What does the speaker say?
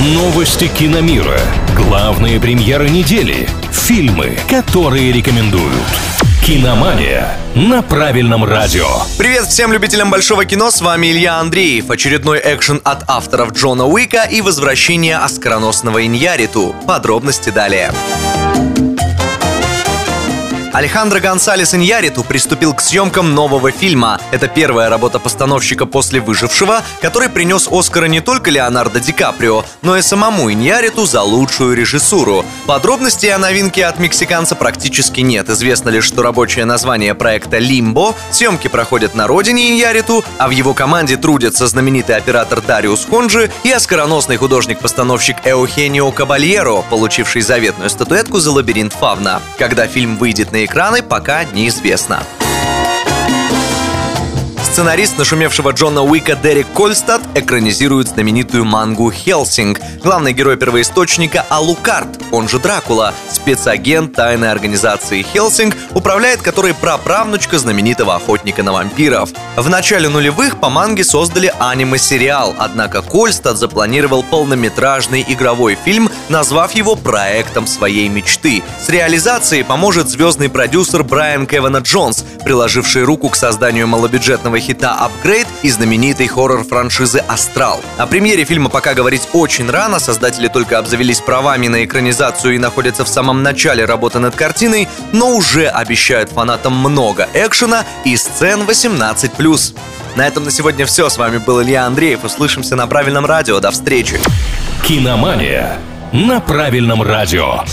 Новости киномира. Главные премьеры недели. Фильмы, которые рекомендуют. Киномания на правильном радио. Привет всем любителям большого кино, с вами Илья Андреев. Очередной экшен от авторов Джона Уика и возвращение оскароносного Иньяриту. Подробности далее. Алехандро Гонсалес Иньяриту приступил к съемкам нового фильма. Это первая работа постановщика после «Выжившего», который принес Оскара не только Леонардо Ди Каприо, но и самому Иньяриту за лучшую режиссуру. Подробностей о новинке от мексиканца практически нет. Известно лишь, что рабочее название проекта «Лимбо». Съемки проходят на родине Иньяриту, а в его команде трудятся знаменитый оператор Дариус Хонджи и оскароносный художник-постановщик Эухенио Кабальеро, получивший заветную статуэтку за «Лабиринт Фавна». Когда фильм выйдет на экраны, пока неизвестно. Сценарист нашумевшего Джона Уика Дерек Кольстад экранизирует знаменитую мангу «Хелсинг». Главный герой первоисточника Алукарт, он же Дракула, спецагент тайной организации «Хелсинг», управляет которой праправнучка знаменитого охотника на вампиров. В начале нулевых по манге создали аниме-сериал, однако Кольстад запланировал полнометражный игровой фильм, назвав его проектом своей мечты. С реализацией поможет звездный продюсер Брайан Кевана Джонс, приложивший руку к созданию малобюджетного хита «Апгрейд» и знаменитой хоррор-франшизы «Астрал». О премьере фильма пока говорить очень рано, создатели только обзавелись правами на экранизацию и находятся в самом начале работы над картиной, но уже обещают фанатам много экшена и сцен 18+. На этом на сегодня все. С вами был Илья Андреев. Услышимся на правильном радио. До встречи. Киномания на правильном радио.